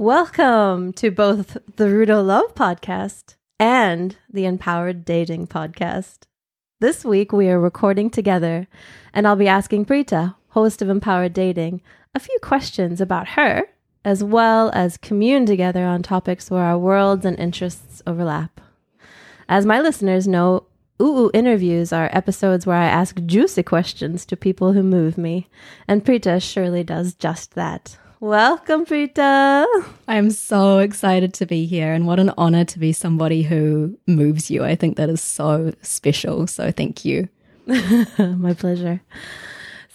Welcome to both the Rudo Love podcast and the Empowered Dating podcast. This week we are recording together, and I'll be asking Pritha, host of Empowered Dating, a few questions about her, as well as commune together on topics where our worlds and interests overlap. As my listeners know, Ooh interviews are episodes where I ask juicy questions to people who move me, and Pritha surely does just that. Welcome, Pritha. I'm so excited to be here, and what an honor to be somebody who moves you. I think that is so special. So, thank you. My pleasure.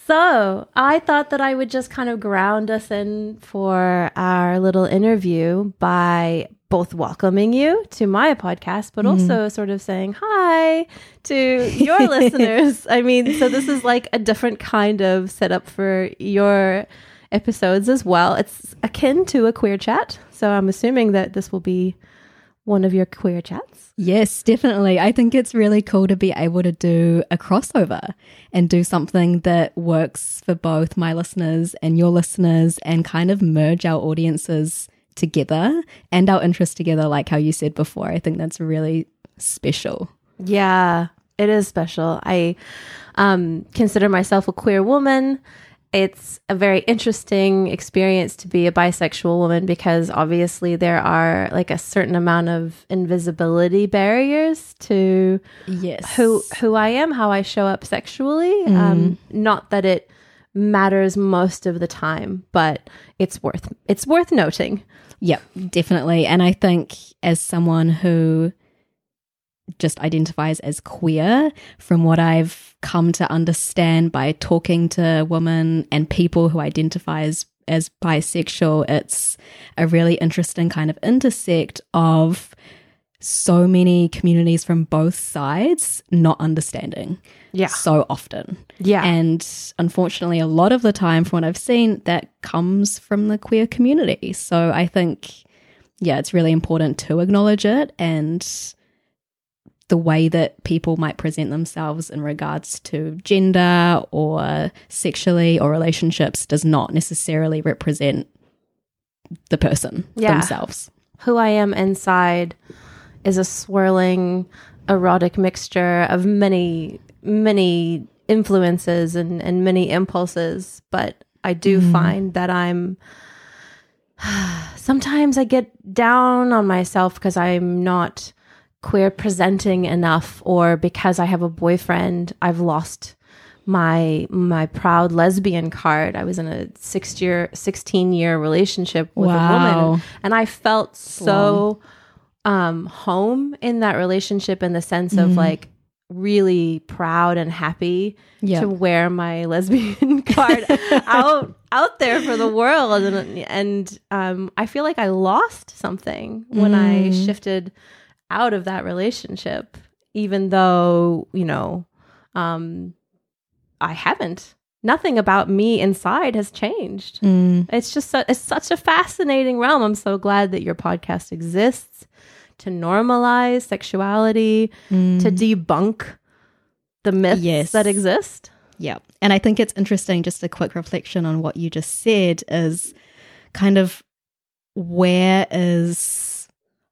So, I thought that I would just kind of ground us in for our little interview by both welcoming you to my podcast, but mm-hmm. also sort of saying hi to your listeners. I mean, so this is like a different kind of setup for your episodes as well. It's akin to a queer chat. So I'm assuming that this will be one of your queer chats. Yes, definitely. I think it's really cool to be able to do a crossover and do something that works for both my listeners and your listeners and kind of merge our audiences together and our interests together, like how you said before. I think that's really special. Yeah, it is special. I um, consider myself a queer woman. It's a very interesting experience to be a bisexual woman because obviously there are like a certain amount of invisibility barriers to Yes. who who I am, how I show up sexually. Um, not that it matters most of the time, but it's worth it's worth noting. Yep, definitely. And I think as someone who just identifies as queer, from what I've come to understand by talking to women and people who identify as, as bisexual, it's a really interesting kind of intersect of so many communities from both sides not understanding Yeah. so often. Yeah. And unfortunately, a lot of the time, from what I've seen, that comes from the queer community. So I think, yeah, it's really important to acknowledge it and the way that people might present themselves in regards to gender or sexually or relationships does not necessarily represent the person Yeah. themselves. who I am inside is a swirling erotic mixture of many, many influences and, and many impulses. But I do mm-hmm. find that I'm sometimes I get down on myself because I'm not queer presenting enough or because I have a boyfriend, I've lost my my proud lesbian card. I was in a six year, sixteen year relationship with a woman, and I felt so um, home in that relationship in the sense of like really proud and happy Yeah. to wear my lesbian card out out there for the world, and and um, I feel like I lost something when I shifted out of that relationship, even though you know. Um, I haven't. Nothing about me inside has changed. Mm. It's just su- it's such a fascinating realm. I'm so glad that your podcast exists to normalize sexuality, to debunk the myths Yes. that exist. Yeah. And I think it's interesting, just a quick reflection on what you just said is kind of where is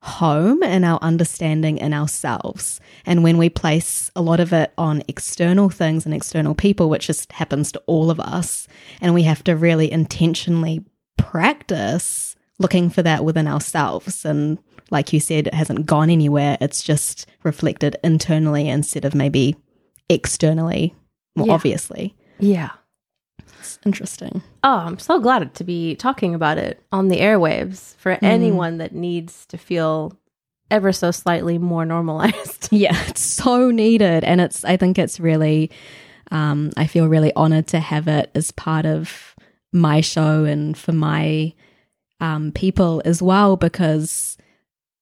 home and our understanding in ourselves? And when we place a lot of it on external things and external people, which just happens to all of us, and we have to really intentionally practice looking for that within ourselves. And like you said, it hasn't gone anywhere. It's just reflected internally instead of maybe externally more Yeah. obviously. Yeah. It's interesting. Oh, I'm so glad to be talking about it on the airwaves for anyone that needs to feel ever so slightly more normalized. Yeah, it's so needed. And it's, I think it's really, um, I feel really honored to have it as part of my show and for my um, people as well, because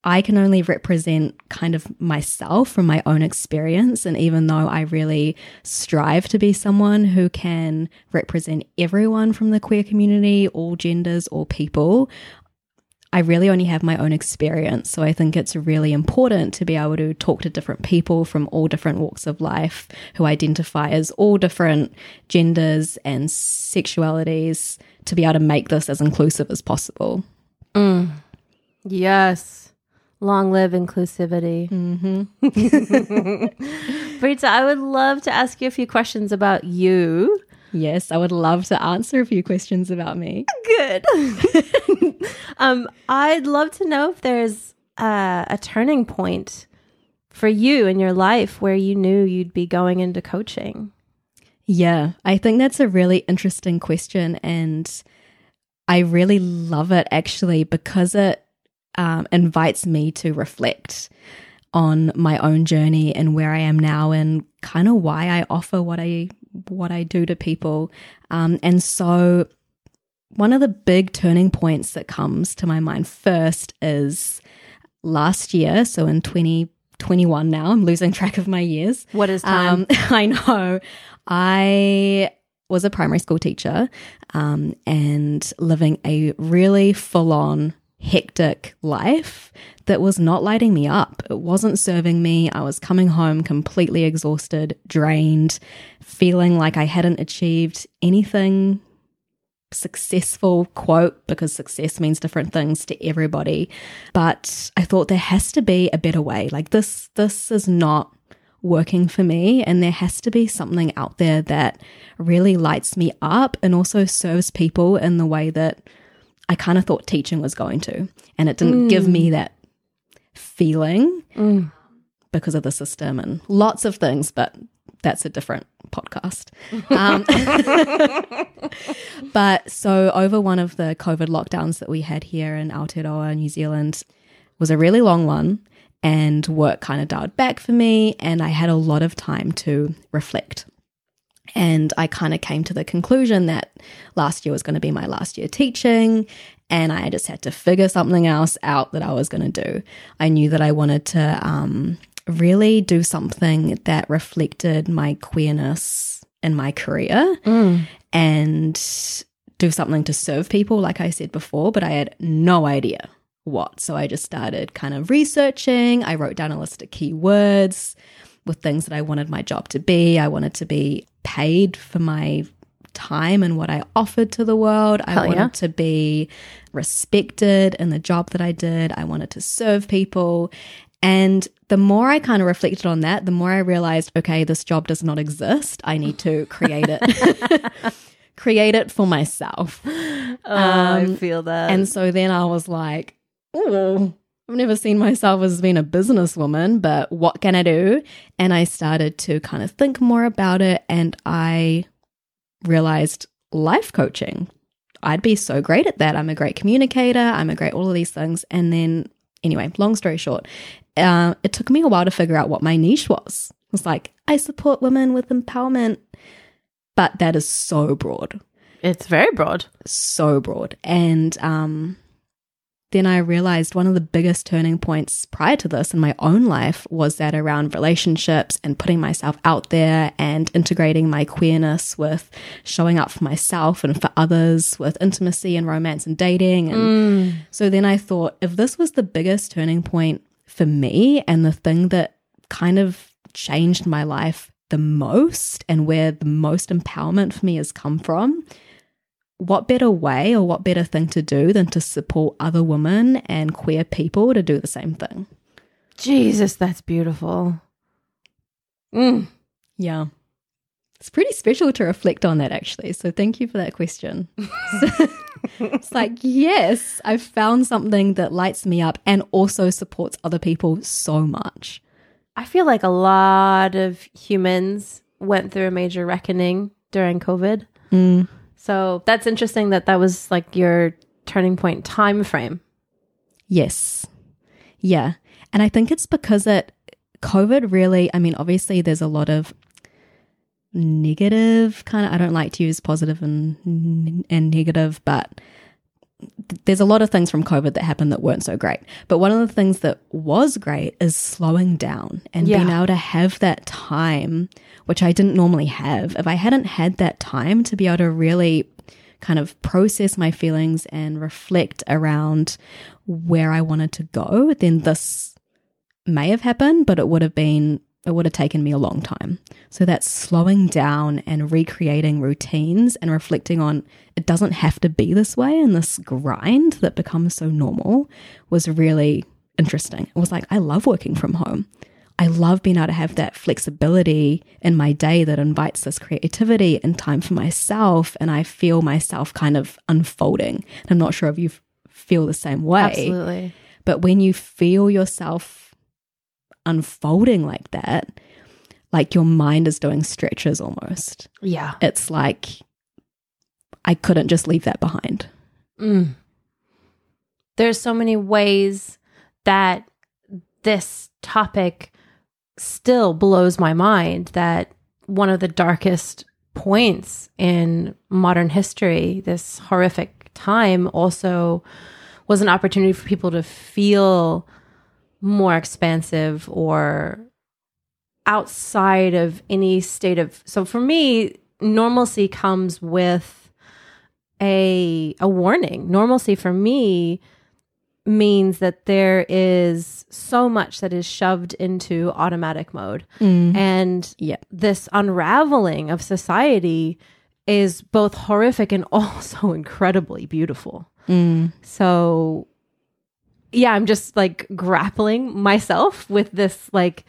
I can only represent kind of myself from my own experience. And even though I really strive to be someone who can represent everyone from the queer community, all genders, all people, I really only have my own experience. So I think it's really important to be able to talk to different people from all different walks of life who identify as all different genders and sexualities to be able to make this as inclusive as possible. Mm. Yes. Long live inclusivity. Mm-hmm. Pritha, I would love to ask you a few questions about you. Yes, I would love to answer a few questions about me. Good. um, I'd love to know if there's uh, a turning point for you in your life where you knew you'd be going into coaching. Yeah, I think that's a really interesting question. And I really love it actually because it um, invites me to reflect on my own journey and where I am now and kind of why I offer what I what I do to people. Um, and so one of the big turning points that comes to my mind first is last year, so in 2021 now, I'm losing track of my years. What is time? Um, I know. I was a primary school teacher um, and living a really full on, hectic life that was not lighting me up. It wasn't serving me. I was coming home completely exhausted, drained, feeling like I hadn't achieved anything successful quote because success means different things to everybody but i thought there has to be a better way like this this is not working for me and there has to be something out there that really lights me up and also serves people in the way that i kind of thought teaching was going to and it didn't give me that feeling because of the system and lots of things but that's a different podcast. Um, but so over one of the COVID lockdowns that we had here in Aotearoa, New Zealand, was a really long one and work kind of dialed back for me and I had a lot of time to reflect. And I kind of came to the conclusion that last year was going to be my last year teaching and I just had to figure something else out that I was going to do. I knew that I wanted to um, really do something that reflected my queerness in my career and do something to serve people, like I said before, but I had no idea what. So I just started kind of researching. I wrote down a list of keywords with things that I wanted my job to be. I wanted to be paid for my time and what I offered to the world. I Hell wanted yeah. to be respected in the job that I did. I wanted to serve people. And the more I kind of reflected on that, the more I realized, okay, this job does not exist. I need to create it. create it for myself. Oh, I Um, feel that. And so then I was like, oh, I've never seen myself as being a businesswoman, but what can I do? And I started to kind of think more about it and I realized life coaching. I'd be so great at that. I'm a great communicator. I'm a great all of these things. And then, anyway, long story short, uh, it took me a while to figure out what my niche was. It was like, I support women with empowerment, but that is so broad it's very broad. so broad. And um, then I realized one of the biggest turning points prior to this in my own life was that around relationships and putting myself out there and integrating my queerness with showing up for myself and for others with intimacy and romance and dating. And mm. so then I thought, if this was the biggest turning point for me and the thing that kind of changed my life the most and where the most empowerment for me has come from, what better way or what better thing to do than to support other women and queer people to do the same thing? Jesus, that's beautiful. Mm. Yeah. It's pretty special to reflect on that, actually. So, thank you for that question. it's like, yes, I've found something that lights me up and also supports other people so much. I feel like a lot of humans went through a major reckoning during COVID. Mm. So that's interesting that that was like your turning point time frame. Yes. Yeah. And I think it's because it COVID really, I mean, obviously there's a lot of negative kind of I don't like to use positive and and negative, but there's a lot of things from COVID that happened that weren't so great. But one of the things that was great is slowing down and being able to have that time, which I didn't normally have. If I hadn't had that time to be able to really kind of process my feelings and reflect around where I wanted to go, then this may have happened, but it would have been it would have taken me a long time. So that's slowing down and recreating routines and reflecting on it doesn't have to be this way and this grind that becomes so normal was really interesting. It was like, I love working from home. I love being able to have that flexibility in my day that invites this creativity and time for myself. And I feel myself kind of unfolding. And I'm not sure if you feel the same way. Absolutely. But when you feel yourself unfolding like that, like your mind is doing stretches almost. Yeah. It's like I couldn't just leave that behind. Mm. There's so many ways that this topic still blows my mind that one of the darkest points in modern history, this horrific time, also was an opportunity for people to feel more expansive or outside of any state of. So for me, normalcy comes with a a warning. Normalcy for me means that there is so much that is shoved into automatic mode. And Yeah. this unraveling of society is both horrific and also incredibly beautiful. Mm. So yeah, I'm just like grappling myself with this like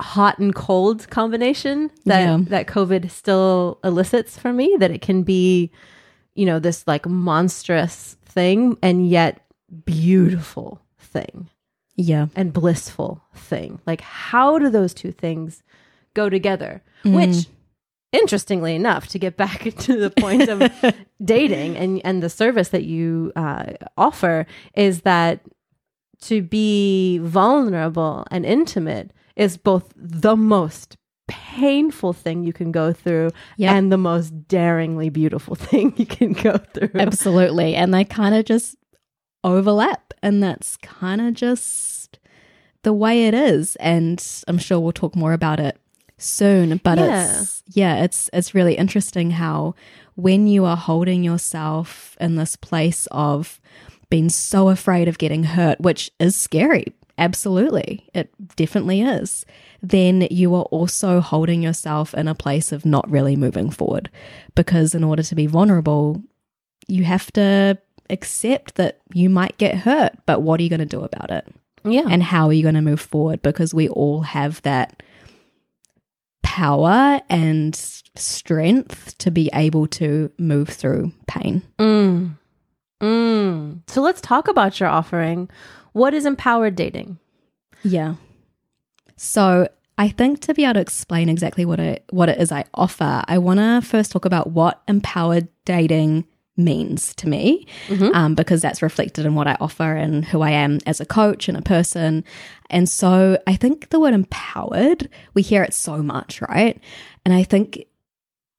hot and cold combination that Yeah. that COVID still elicits for me that it can be you know this like monstrous thing and yet beautiful thing Yeah. and blissful thing. Like, how do those two things go together? Which, interestingly enough, to get back to the point of dating and and the service that you uh, offer, is that to be vulnerable and intimate is both the most painful thing you can go through Yep. and the most daringly beautiful thing you can go through. Absolutely. And they kind of just overlap. And that's kind of just the way it is. And I'm sure we'll talk more about it soon. But Yeah. it's yeah, it's it's really interesting how when you are holding yourself in this place of being so afraid of getting hurt, which is scary. Absolutely. It definitely is. Then you are also holding yourself in a place of not really moving forward. Because in order to be vulnerable, you have to accept that you might get hurt, but what are you going to do about it? yeah. And how are you going to move forward? Because we all have that power and strength to be able to move through pain. Mm. Mm. So let's talk about your offering. What is empowered dating? Yeah. So I think to be able to explain exactly what it what it is I offer, I want to first talk about what empowered dating means to me, um, because that's reflected in what I offer and who I am as a coach and a person. And so I think the word empowered, we hear it so much, right? And I think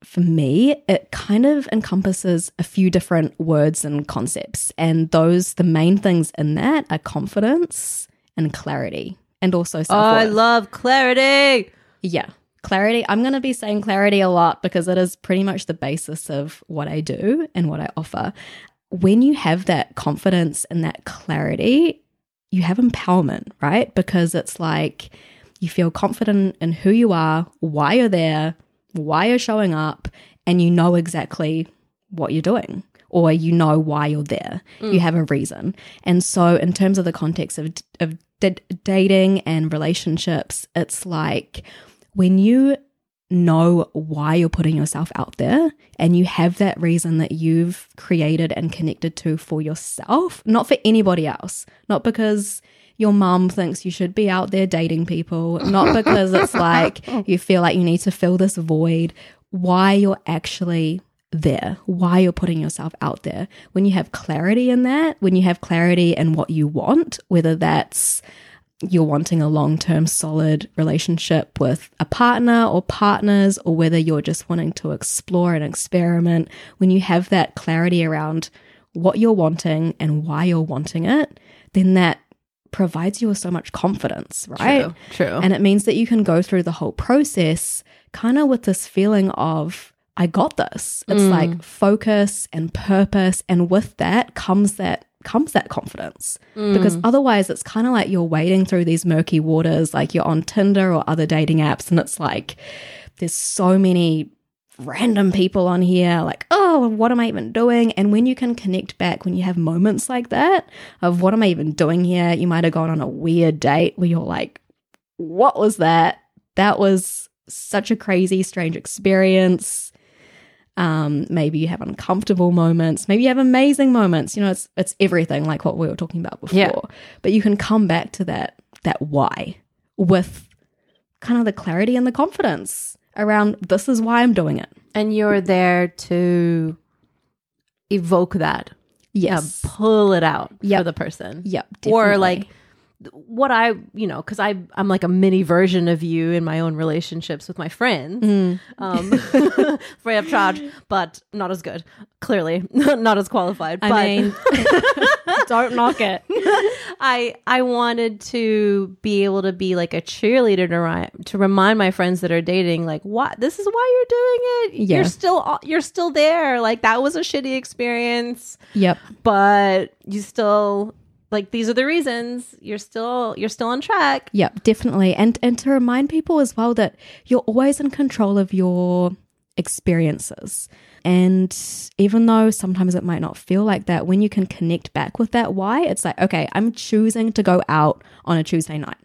for me, it kind of encompasses a few different words and concepts. And those, the main things in that are confidence and clarity and also self Oh, I love clarity. yeah. Clarity. I'm going to be saying clarity a lot because it is pretty much the basis of what I do and what I offer. When you have that confidence and that clarity, you have empowerment, right? Because it's like you feel confident in who you are, why you're there, why you're showing up, and you know exactly what you're doing or you know why you're there. You mm. have a reason. And so, in terms of the context of, of d- dating and relationships, it's like when you know why you're putting yourself out there and you have that reason that you've created and connected to for yourself, not for anybody else, not because your mum thinks you should be out there dating people, not because it's like you feel like you need to fill this void, why you're actually there, why you're putting yourself out there. When you have clarity in that, when you have clarity in what you want, whether that's you're wanting a long term solid relationship with a partner or partners, or whether you're just wanting to explore and experiment, when you have that clarity around what you're wanting and why you're wanting it, then that provides you with so much confidence, right? True. True. And it means that you can go through the whole process kind of with this feeling of, I got this. It's mm. like focus and purpose. And with that comes that comes that confidence. Mm. Because otherwise, it's kind of like you're wading through these murky waters, like you're on Tinder or other dating apps, and it's like there's so many random people on here, like, oh, what am I even doing? And when you can connect back, when you have moments like that of what am I even doing here? You might have gone on a weird date where you're like, what was that? That was such a crazy, strange experience. Um, maybe you have uncomfortable moments, maybe you have amazing moments. You know, it's it's everything like what we were talking about before. Yeah. But you can come back to that that why with kind of the clarity and the confidence around this is why I'm doing it. And you're there to evoke that. Yes. Yeah, pull it out for the person. Yep. Or like what I, you know, because I I'm like a mini version of you in my own relationships with my friends, Mm. um, free of charge, but not as good. Clearly, not as qualified. I but mean, don't knock it. I I wanted to be able to be like a cheerleader to ri- to remind my friends that are dating like what this is why you're doing it. Yeah. You're still you're still there. Like that was a shitty experience, Yep. but you still like these are the reasons you're still you're still on track. Yep, definitely. And and to remind people as well that you're always in control of your experiences. And even though sometimes it might not feel like that, when you can connect back with that why, it's like, okay, I'm choosing to go out on a Tuesday night.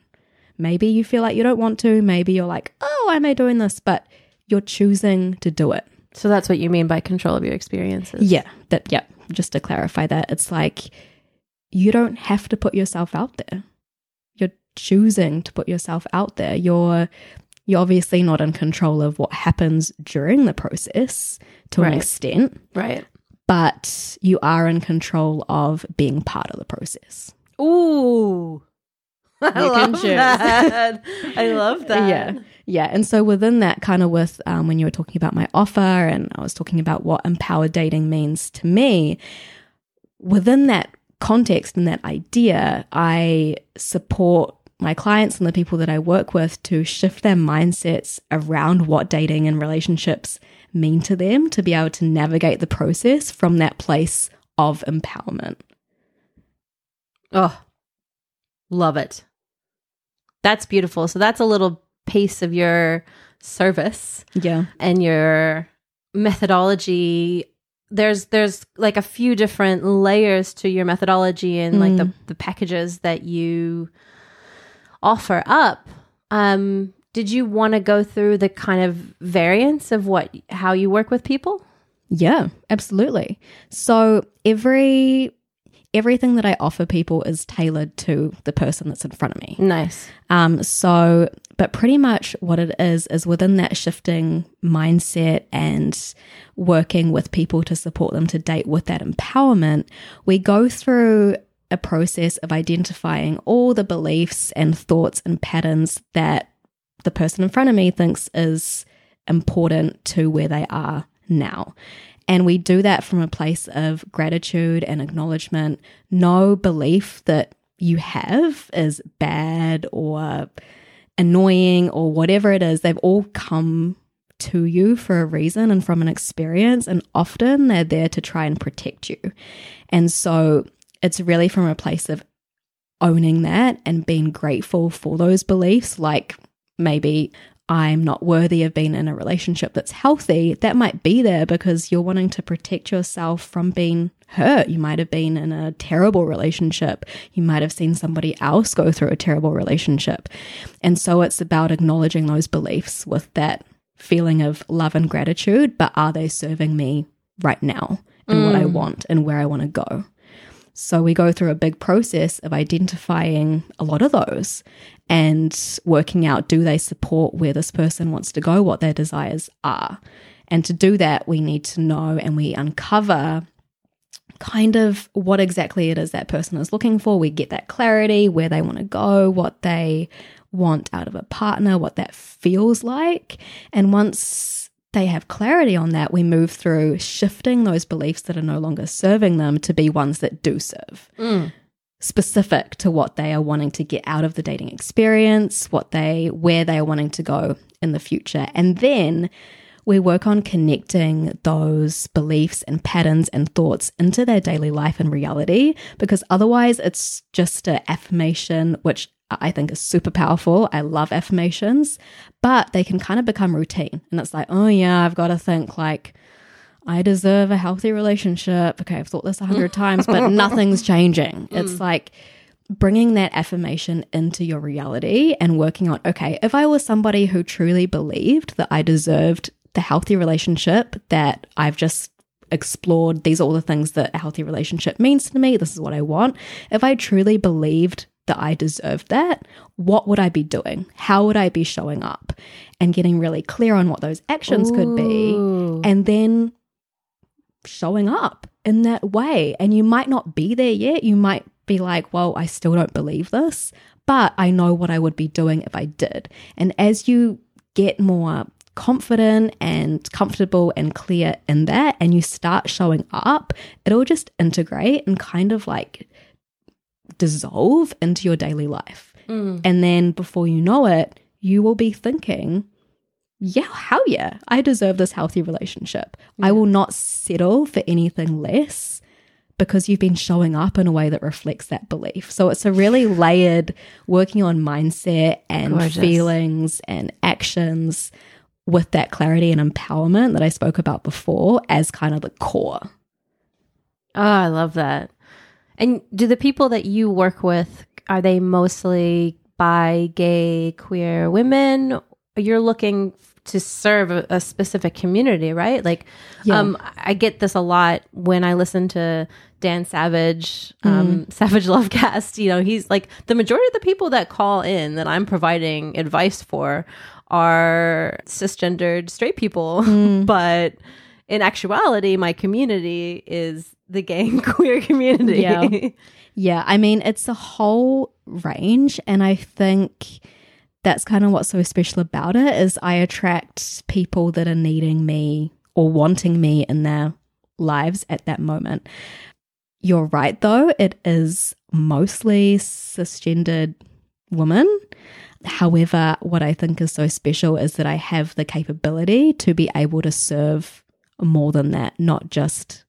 Maybe you feel like you don't want to, maybe you're like, oh, why am I doing this? But you're choosing to do it. So that's what you mean by control of your experiences. Yeah, that yeah, just to clarify that, it's like you don't have to put yourself out there. You're choosing to put yourself out there. You're you're obviously not in control of what happens during the process to an extent, Right. but you are in control of being part of the process. Ooh. I You love that. I love that. Yeah. Yeah. And so within that, kind of with um, when you were talking about my offer and I was talking about what empowered dating means to me, within that context and that idea, I support my clients and the people that I work with to shift their mindsets around what dating and relationships mean to them to be able to navigate the process from that place of empowerment. Oh, love it. That's beautiful. So that's a little piece of your service Yeah. and your methodology. There's there's like a few different layers to your methodology and like the mm. the packages that you offer up. Um did you want to go through the kind of variance of what how you work with people? Yeah, absolutely. So every everything that I offer people is tailored to the person that's in front of me. Nice. Um, so, but pretty much what it is is within that shifting mindset and working with people to support them to date with that empowerment, we go through a process of identifying all the beliefs and thoughts and patterns that the person in front of me thinks is important to where they are now. And we do that from a place of gratitude and acknowledgement, no belief that you have is bad or annoying or whatever it is. They've all come to you for a reason and from an experience, and often they're there to try and protect you. And so it's really from a place of owning that and being grateful for those beliefs, like maybe I'm not worthy of being in a relationship that's healthy, that might be there because you're wanting to protect yourself from being hurt. You might have been in a terrible relationship. You might have seen somebody else go through a terrible relationship. And so it's about acknowledging those beliefs with that feeling of love and gratitude, but are they serving me right now and what I mm. want and where I want to go? So we go through a big process of identifying a lot of those and working out do they support where this person wants to go, what their desires are. And to do that, we need to know and we uncover kind of what exactly it is that person is looking for. We get that clarity, where they want to go, what they want out of a partner, what that feels like. And once they have clarity on that, we move through shifting those beliefs that are no longer serving them to be ones that do serve. Mm. Specific to what they are wanting to get out of the dating experience, what they where they are wanting to go in the future. And then we work on connecting those beliefs and patterns and thoughts into their daily life and reality because otherwise it's just an affirmation, which I think is super powerful. I love affirmations, but they can kind of become routine. And it's like, oh, yeah, I've got to think like, I deserve a healthy relationship. Okay, I've thought this a hundred times, but nothing's changing. It's mm. like bringing that affirmation into your reality and working on, okay, if I was somebody who truly believed that I deserved the healthy relationship that I've just explored, these are all the things that a healthy relationship means to me, this is what I want. If I truly believed that I deserved that, what would I be doing? How would I be showing up? And getting really clear on what those actions Ooh. could be. And then showing up in that way. And you might not be there yet. You might be like, well, I still don't believe this, but I know what I would be doing if I did. And as you get more confident and comfortable and clear in that, and you start showing up, it'll just integrate and kind of like dissolve into your daily life. Mm. And then before you know it, you will be thinking, yeah, hell yeah, I deserve this healthy relationship. Yeah. I will not settle for anything less because you've been showing up in a way that reflects that belief. So it's a really layered working on mindset and Gorgeous. feelings and actions with that clarity and empowerment that I spoke about before as kind of the core. Oh, I love that. And do the people that you work with are they mostly bi, gay, queer women? You're looking to serve a, a specific community, right? Like, yeah. um, I get this a lot when I listen to Dan Savage, um, mm. Savage Lovecast. You know, he's like the majority of the people that call in that I'm providing advice for are cisgendered straight people, mm. but in actuality, my community is the gay queer community. Yeah. yeah. I mean, it's a whole range. And I think that's kind of what's so special about it is I attract people that are needing me or wanting me in their lives at that moment. You're right, though, it is mostly cisgendered women. However, what I think is so special is that I have the capability to be able to serve more than that, not just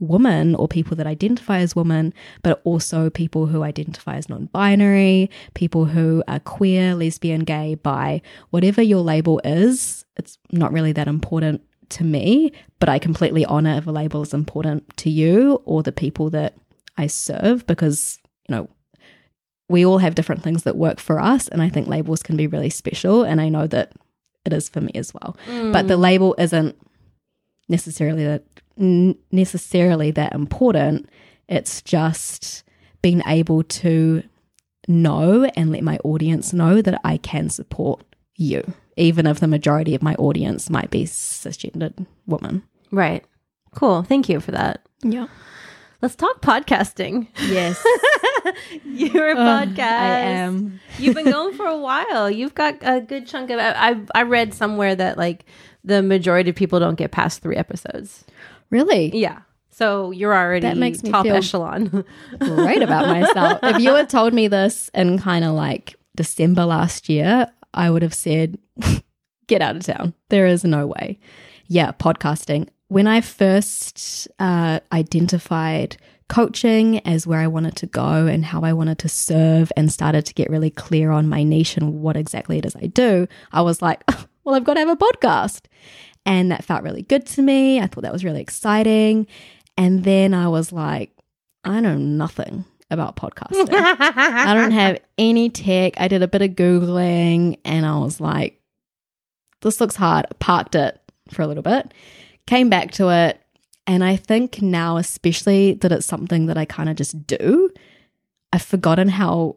women or people that identify as women, but also people who identify as non binary, people who are queer, lesbian, gay, bi, whatever your label is, it's not really that important to me, but I completely honor if a label is important to you or the people that I serve because, you know, we all have different things that work for us. And I think labels can be really special. And I know that it is for me as well. Mm. But the label isn't necessarily that necessarily that important. It's just being able to know and let my audience know that I can support you, even if the majority of my audience might be cisgendered women. Right. Cool. Thank you for that. Yeah. Let's talk podcasting. Yes. You're a uh, podcast. I am. You've been going for a while. You've got a good chunk of I I read somewhere that like the majority of people don't get past 3 episodes. Really? Yeah. So you're already that makes me top echelon. great about myself. If you had told me this in kind of like December last year, I would have said, get out of town. There is no way. Yeah, podcasting. When I first uh, identified coaching as where I wanted to go and how I wanted to serve and started to get really clear on my niche and what exactly it is I do, I was like, well, I've got to have a podcast. And that felt really good to me. I thought that was really exciting. And then I was like, I know nothing about podcasting. I don't have any tech. I did a bit of Googling and I was like, this looks hard. Parked it for a little bit, came back to it. And I think now, especially that it's something that I kind of just do, I've forgotten how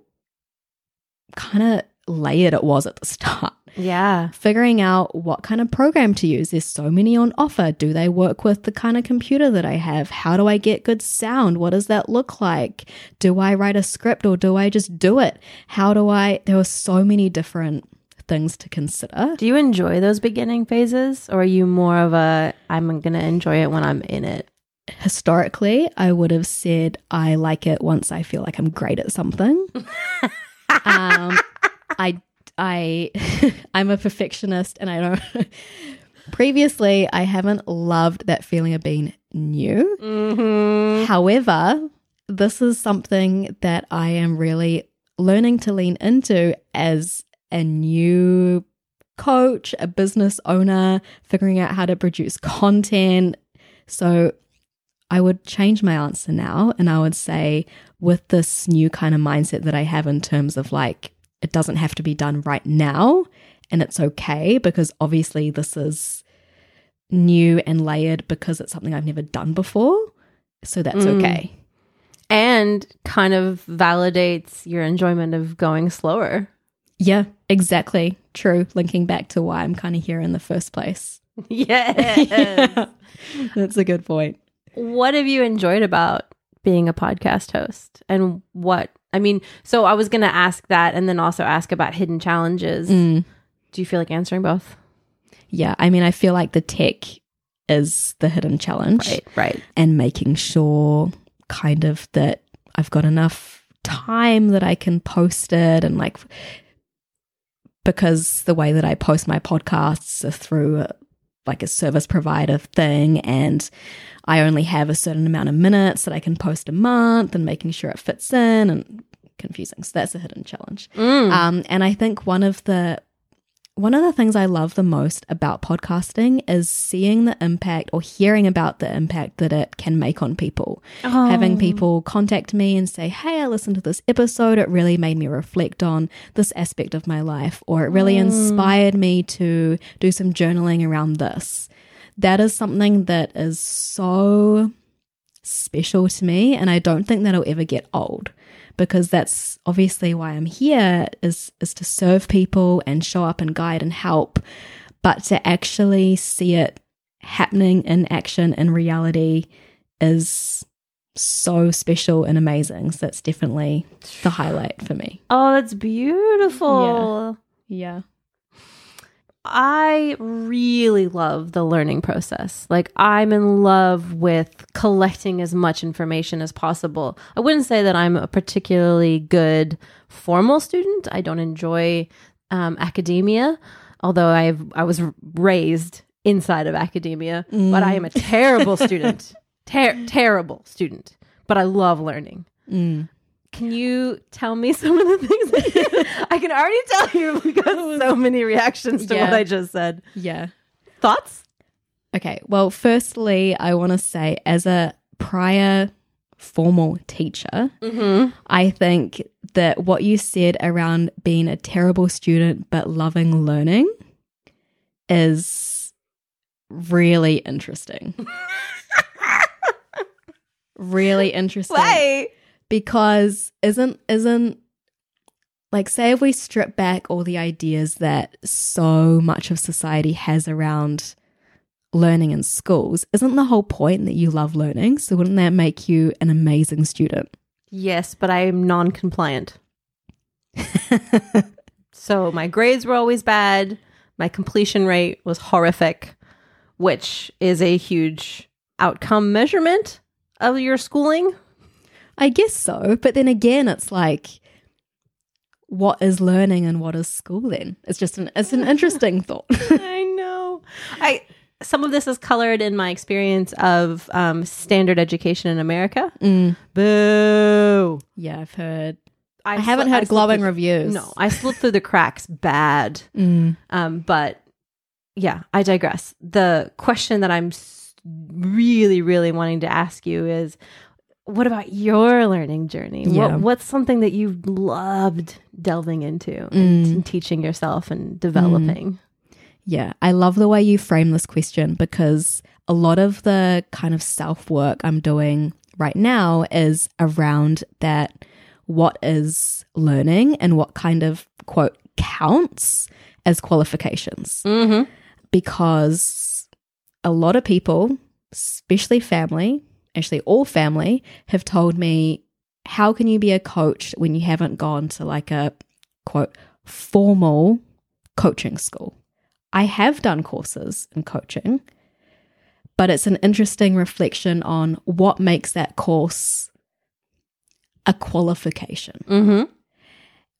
kind of layered it was at the start. Yeah. Figuring out what kind of program to use. There's so many on offer. Do they work with the kind of computer that I have? How do I get good sound? What does that look like? Do I write a script or do I just do it? How do I? There were so many different things to consider. Do you enjoy those beginning phases or are you more of a I'm going to enjoy it when I'm in it? Historically, I would have said I like it once I feel like I'm great at something. um, I I I'm a perfectionist and I don't previously I haven't loved that feeling of being new. Mm-hmm. However, this is something that I am really learning to lean into as a new coach, a business owner, figuring out how to produce content. So I would change my answer now and I would say, with this new kind of mindset that I have in terms of like, it doesn't have to be done right now and it's okay because obviously this is new and layered because it's something I've never done before. So that's Mm. okay. And kind of validates your enjoyment of going slower. Yeah, exactly. True. Linking back to why I'm kind of here in the first place. Yes. That's a good point. what have you enjoyed about being a podcast host? And what, I mean, so I was going to ask that and then also ask about hidden challenges. Mm. Do you feel like answering both? Yeah, I mean, I feel like the tech is the hidden challenge Right, right. and making sure kind of that I've got enough time that I can post it and like because the way that I post my podcasts are through a, like a service provider thing and I only have a certain amount of minutes that I can post a month and making sure it fits in and confusing. So that's a hidden challenge. Mm. Um, and I think one of the one of the things I love the most about podcasting is seeing the impact or hearing about the impact that it can make on people. Oh. Having people contact me and say, Hey, I listened to this episode. It really made me reflect on this aspect of my life, or it really inspired me to do some journaling around this. That is something that is so special to me. And I don't think that'll ever get old because that's obviously why I'm here is is to serve people and show up and guide and help but to actually see it happening in action in reality is so special and amazing. So that's definitely the highlight for me. Oh, that's beautiful. yeah I really love the learning process. Like, I'm in love with collecting as much information as possible. I wouldn't say that I'm a particularly good formal student. I don't enjoy um, academia, although I've I was raised inside of academia. But I am a terrible student, Ter- terrible student. But I love learning. Mm. Can you tell me some of the things? That I can already tell you because so many reactions to what I just said. yeah Thoughts? Okay. Well, firstly, I want to say, as a prior formal teacher, Mm-hmm. I think that what you said around being a terrible student but loving learning is really interesting. really interesting. Why? Because isn't isn't like say if we strip back all the ideas that so much of society has around learning in schools, isn't the whole point that you love learning? So wouldn't that make you an amazing student? Yes, but I am non-compliant. so my grades were always bad. My completion rate was horrific, which is a huge outcome measurement of your schooling. I guess so. But then again, it's like, what is learning and what is school then? It's just an, it's an interesting thought. I know. I some of this is colored in my experience of um, standard education in America. Mm. Boo! Yeah, I've heard. I, I haven't sli- heard slipped glowing through- reviews. No, I slipped through the cracks bad. Mm. Um, but yeah, I digress. The question that I'm really, really wanting to ask you is, what about your learning journey? Yeah. What, what's something that you loved delving into Mm. and, and teaching yourself and developing? Yeah, I love the way you frame this question because a lot of the kind of self work I'm doing right now is around that what is learning and what kind of quote counts as qualifications. Mm-hmm. Because a lot of people, especially family, actually all family, have told me, how can you be a coach when you haven't gone to like a quote formal coaching school? I have done courses in coaching, but it's an interesting reflection on what makes that course a qualification Mm-hmm.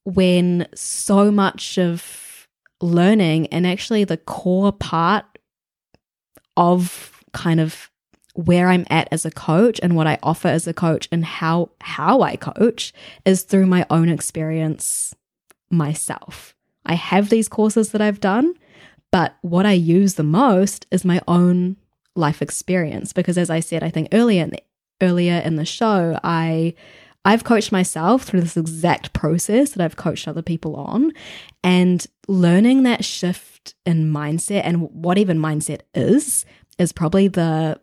when so much of learning and actually the core part of kind of where I'm at as a coach and what I offer as a coach and how how I coach is through my own experience myself. I have these courses that I've done, but what I use the most is my own life experience because as I said I think earlier in the, earlier in the show I I've coached myself through this exact process that I've coached other people on and learning that shift in mindset and what even mindset is is probably the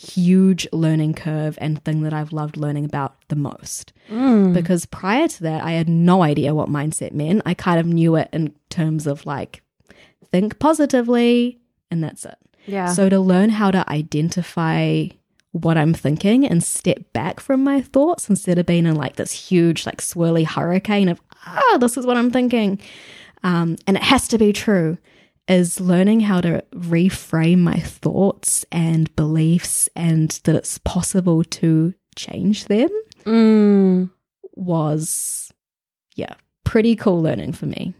huge learning curve and thing that I've loved learning about the most. Mm. Because prior to that, I had no idea what mindset meant. I kind of knew it in terms of like, think positively, and that's it. Yeah. So to learn how to identify what I'm thinking and step back from my thoughts instead of being in like this huge, like swirly hurricane of, ah, this is what I'm thinking. Um, and it has to be true is learning how to reframe my thoughts and beliefs and that it's possible to change them Mm. was, yeah, pretty cool learning for me.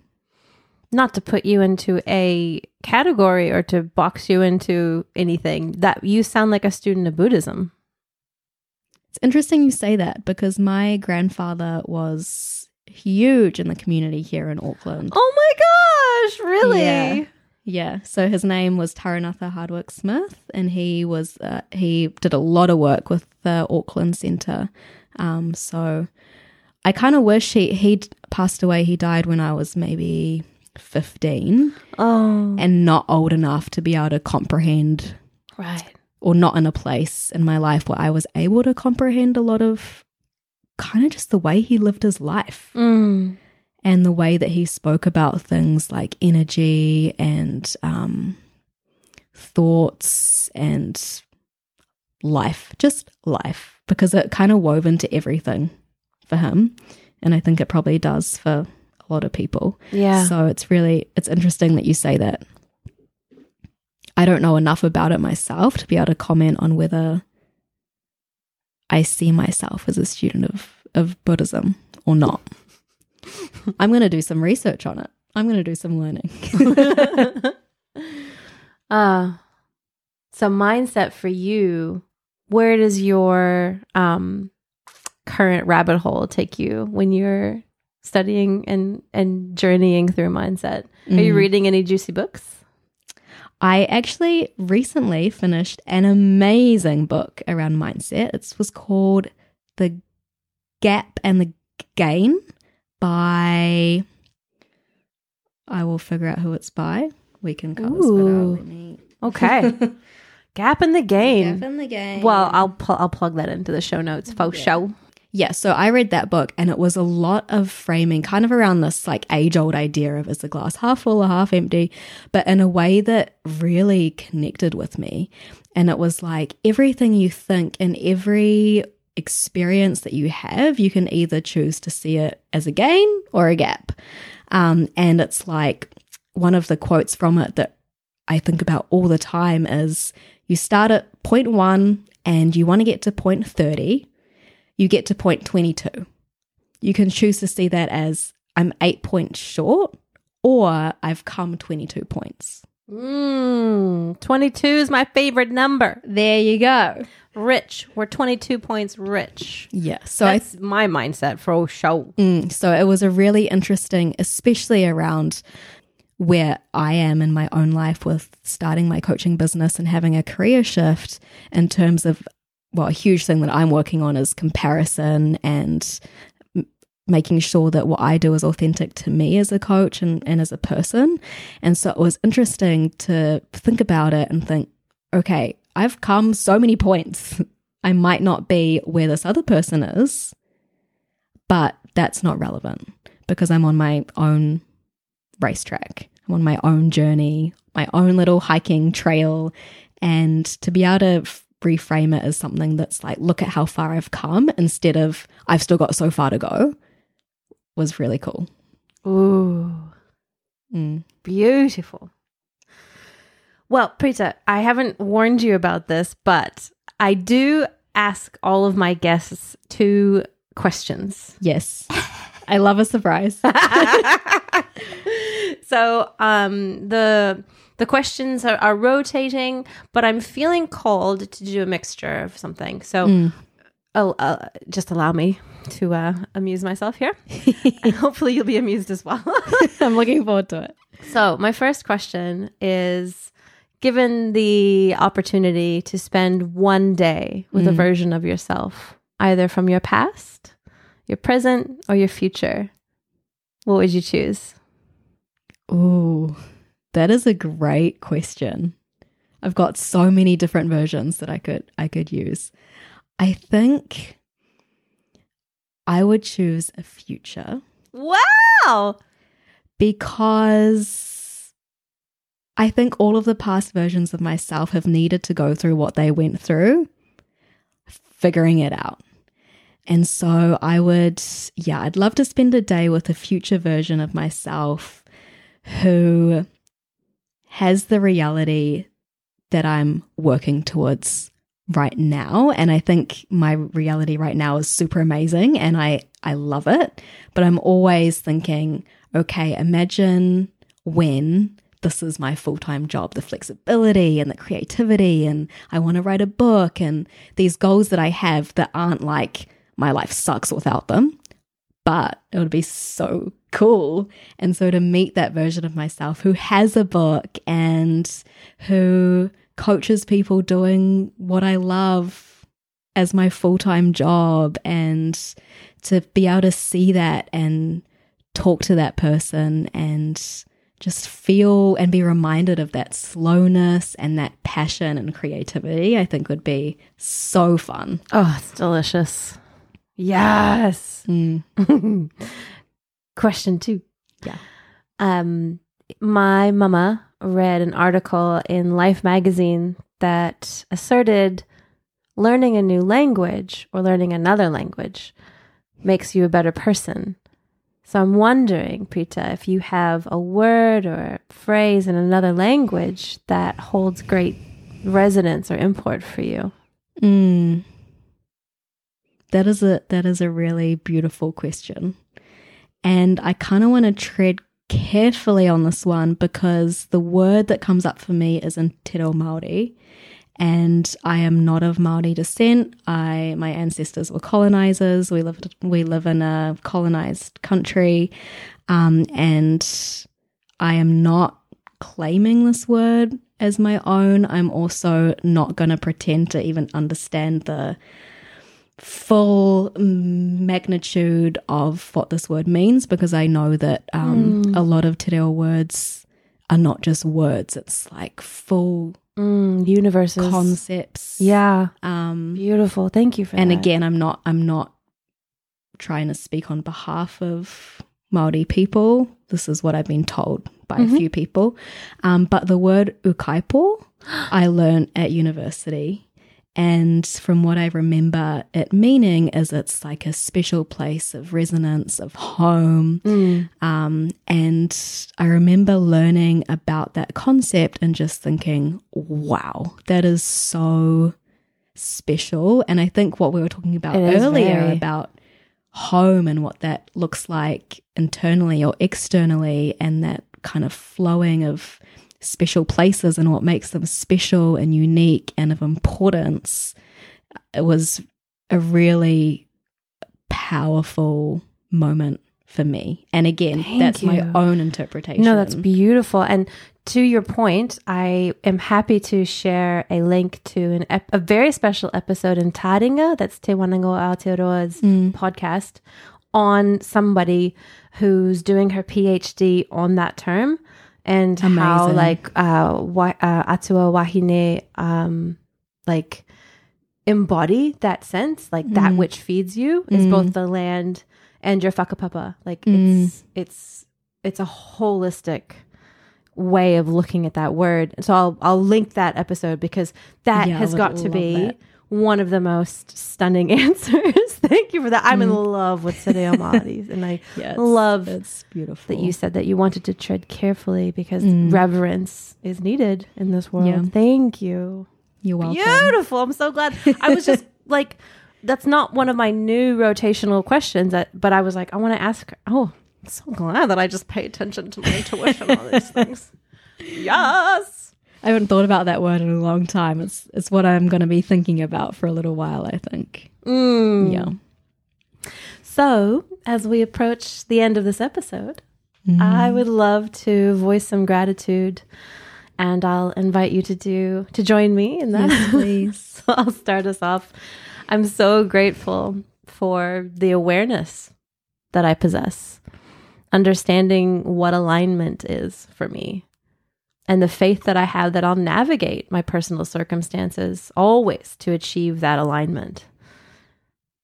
Not to put you into a category or to box you into anything, that you sound like a student of Buddhism. It's interesting you say that because my grandfather was huge in the community here in Auckland. Oh my gosh, really? Yeah. Yeah, so his name was Taranatha Hardwick Smith, and he was uh, he did a lot of work with the Auckland Centre. Um, so I kind of wish he he passed away. He died when I was maybe fifteen Oh, and not old enough to be able to comprehend, right. or not in a place in my life where I was able to comprehend a lot of kind of just the way he lived his life Mm. And the way that he spoke about things like energy and um, thoughts and life, just life, because it kind of wove into everything for him. And I think it probably does for a lot of people. Yeah. So it's really it's interesting that you say that. I don't know enough about it myself to be able to comment on whether I see myself as a student of, of Buddhism or not. I'm going to do some research on it. I'm going to do some learning. uh so mindset for you, where does your um current rabbit hole take you when you're studying and and journeying through mindset? Are you Mm. reading any juicy books? I actually recently finished an amazing book around mindset. It was called The Gap and the Gain by. I will figure out who it's by. We can cut this bit out. Okay. Gap in the game. Gap and the Gain. Well, I'll pl- I'll plug that into the show notes. Faux Yeah. show. Yeah, so I read that book and it was a lot of framing, kind of around this like age old idea of is the glass half full or half empty, but in a way that really connected with me. And it was like everything you think and every experience that you have, you can either choose to see it as a gain or a gap. Um, and it's like one of the quotes from it that I think about all the time is you start at point one and you want to get to point 30 you get to point 22. You can choose to see that as I'm eight points short or I've come 22 points. Mm, 22 is my favorite number. There you go. Rich. We're 22 points rich. Yeah. So That's my mindset for all show. Mm, so it was a really interesting, especially around where I am in my own life with starting my coaching business and having a career shift in terms of, well, a huge thing that I'm working on is comparison and making sure that what I do is authentic to me as a coach and, and as a person. And so it was interesting to think about it and think, okay, I've come so many points. I might not be where this other person is, but that's not relevant because I'm on my own racetrack. I'm on my own journey, my own little hiking trail. And to be able to f- reframe it as something that's like, look at how far I've come instead of I've still got so far to go was really cool. Ooh, Mm. beautiful. Well, Pritha, I haven't warned you about this, but I do ask all of my guests two questions. Yes. I love a surprise. so um, the the questions are, are rotating, but I'm feeling called to do a mixture of something. So uh, uh, just allow me to uh, amuse myself here, and hopefully you'll be amused as well. I'm looking forward to it. so my first question is. Given the opportunity to spend one day with a version of yourself, either from your past, your present, or your future, what would you choose? Oh, that is a great question. I've got so many different versions that I could I could use. I think I would choose a future Wow! because I think all of the past versions of myself have needed to go through what they went through, figuring it out. And so I would, yeah, I'd love to spend a day with a future version of myself who has the reality that I'm working towards right now. And I think my reality right now is super amazing and I, I love it. But I'm always thinking, okay, imagine when this is my full time job, the flexibility and the creativity, and I want to write a book, and these goals that I have that aren't like my life sucks without them, but it would be so cool. And so to meet that version of myself who has a book and who coaches people doing what I love as my full time job, and to be able to see that and talk to that person and just feel and be reminded of that slowness and that passion and creativity, I think would be so fun. Oh, it's delicious. Yes. Mm. Question two. Yeah. Um, my mama read an article in Life magazine that asserted learning a new language or learning another language makes you a better person. So I'm wondering, Pritha, if you have a word or a phrase in another language that holds great resonance or import for you. Mm. That is a that is a really beautiful question. And I kind of want to tread carefully on this one because the word that comes up for me is in Te Reo Māori. And I am not of Maori descent. I my ancestors were colonizers. We lived we live in a colonized country, um, and I am not claiming this word as my own. I'm also not going to pretend to even understand the full magnitude of what this word means because I know that um, a lot of te reo words are not just words, it's like full Mm, universes. concepts. yeah. Um, Beautiful. Thank you for and that. again, I'm not I'm not trying to speak on behalf of Maori people. This is what I've been told by a few people. Um, but the word ūkaipō I learned at university. And from what I remember it meaning is it's like a special place of resonance, of home. Mm. Um, and I remember learning about that concept and just thinking, wow, that is so special. And I think what we were talking about It earlier very. about home and what that looks like internally or externally, and that kind of flowing of special places and what makes them special and unique and of importance, it was a really powerful moment for me. And again, Thank that's my own interpretation. No, that's beautiful. And to your point, I am happy to share a link to an ep- a very special episode in Taringa, that's Te Wānanga o Aotearoa's hmm. podcast, on somebody who's doing her PhD on that term and how like uh, wa- uh, Atua Wahine um, like embody that sense, like that which feeds you is both the land and your whakapapa. Like it's it's it's a holistic way of looking at that word. So I'll I'll link that episode because that Yeah, has got to be that. One of the most stunning answers. Thank you for that. I'm in mm. love with Reo Māoris and I it's- love it's beautiful. that you said that you wanted to tread carefully because mm. reverence is needed in this world. Yeah. Thank you. You're welcome. Beautiful. I'm so glad. I was just like, that's not one of my new rotational questions, that, but I was like, I want to ask her. Oh, so glad that I just pay attention to my intuition on these things. Yes. I haven't thought about that word in a long time. It's it's what I'm going to be thinking about for a little while, I think. Mm. Yeah. So, as we approach the end of this episode, Mm. I would love to voice some gratitude and I'll invite you to do to join me in that. Yes, please. so I'll start us off. I'm so grateful for the awareness that I possess, understanding what alignment is for me, and the faith that I have that I'll navigate my personal circumstances always to achieve that alignment.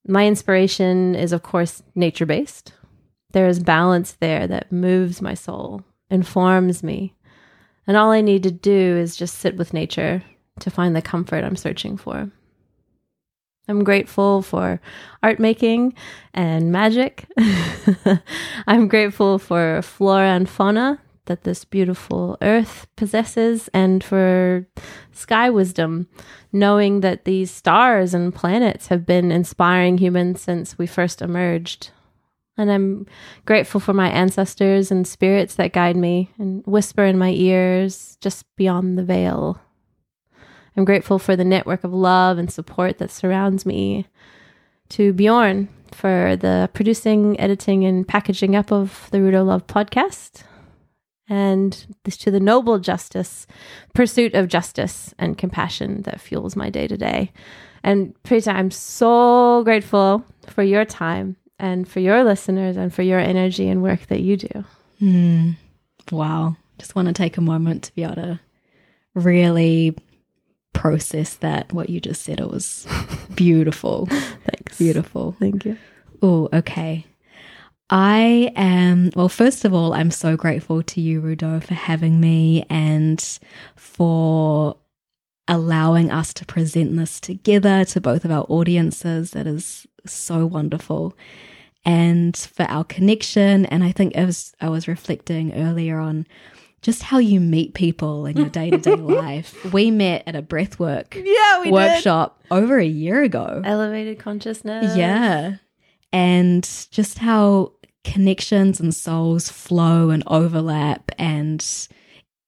My inspiration is, of course, nature based. There is balance there that moves my soul, informs me. And all I need to do is just sit with nature to find the comfort I'm searching for. I'm grateful for art making and magic. I'm grateful for flora and fauna that this beautiful earth possesses and for sky wisdom, knowing that these stars and planets have been inspiring humans since we first emerged. And I'm grateful for my ancestors and spirits that guide me and whisper in my ears just beyond the veil. I'm grateful for the network of love and support that surrounds me. To Bjorn for the producing, editing, and packaging up of the Rudo Love podcast. And this to the noble justice, pursuit of justice and compassion that fuels my day to day. And Pritha, I'm so grateful for your time and for your listeners and for your energy and work that you do. Mm. Wow. Just want to take a moment to be able to really process that, what you just said. It was beautiful. Thanks. beautiful. Thank you. Oh, okay. I am, well, first of all, I'm so grateful to you, Rudo, for having me and for allowing us to present this together to both of our audiences. That is so wonderful. And for our connection. And I think as I was reflecting earlier on just how you meet people in your day to day life. We met at a breathwork Yeah, we workshop over a year ago. Elevated consciousness. Yeah. And just how connections and souls flow and overlap and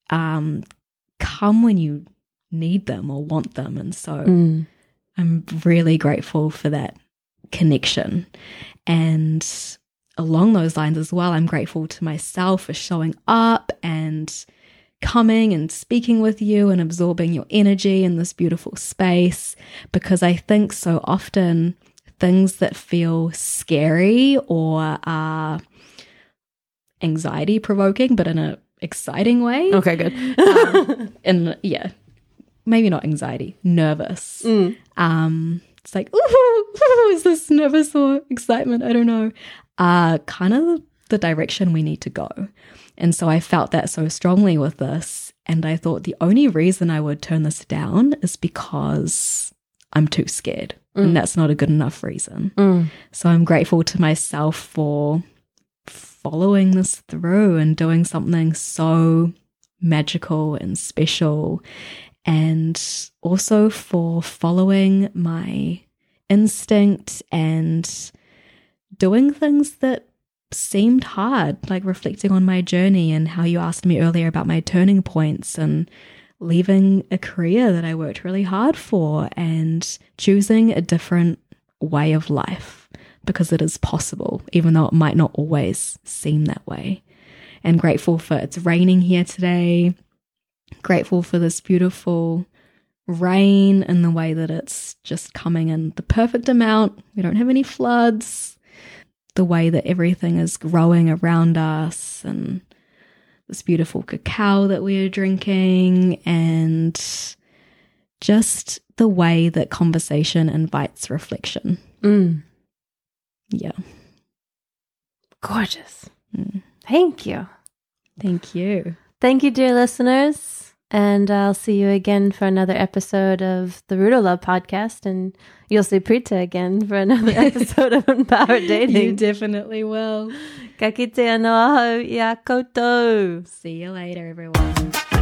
um, come when you need them or want them. And so Mm. I'm really grateful for that connection. And along those lines as well, I'm grateful to myself for showing up and coming and speaking with you and absorbing your energy in this beautiful space because I think so often things that feel scary or are anxiety provoking but in a exciting way. Okay, good. um, and yeah maybe not anxiety nervous. Mm. um it's like ooh, ooh, is this nervous or excitement? I don't know. Uh kind of the direction we need to go. And so i felt that so strongly with this. And i thought the only reason i would turn this down is because i'm too scared Mm. and that's not a good enough reason Mm. so i'm grateful to myself for following this through and doing something so magical and special and also for following my instinct and doing things that seemed hard, like reflecting on my journey and how you asked me earlier about my turning points and leaving a career that I worked really hard for and choosing a different way of life because it is possible, even though it might not always seem that way. And grateful for it's raining here today grateful for this beautiful rain and the way that it's just coming in the perfect amount. We don't have any floods. The way that everything is growing around us and this beautiful cacao that we are drinking and just the way that conversation invites reflection. Mm. Yeah. Gorgeous. Mm. Thank you. Thank you. Thank you, dear listeners. And I'll see you again for another episode of the Rudo Love podcast. And you'll see Pritha again for another episode of Empowered Dating. You definitely will. Ka kite ano ahau i a koutou. See you later, everyone.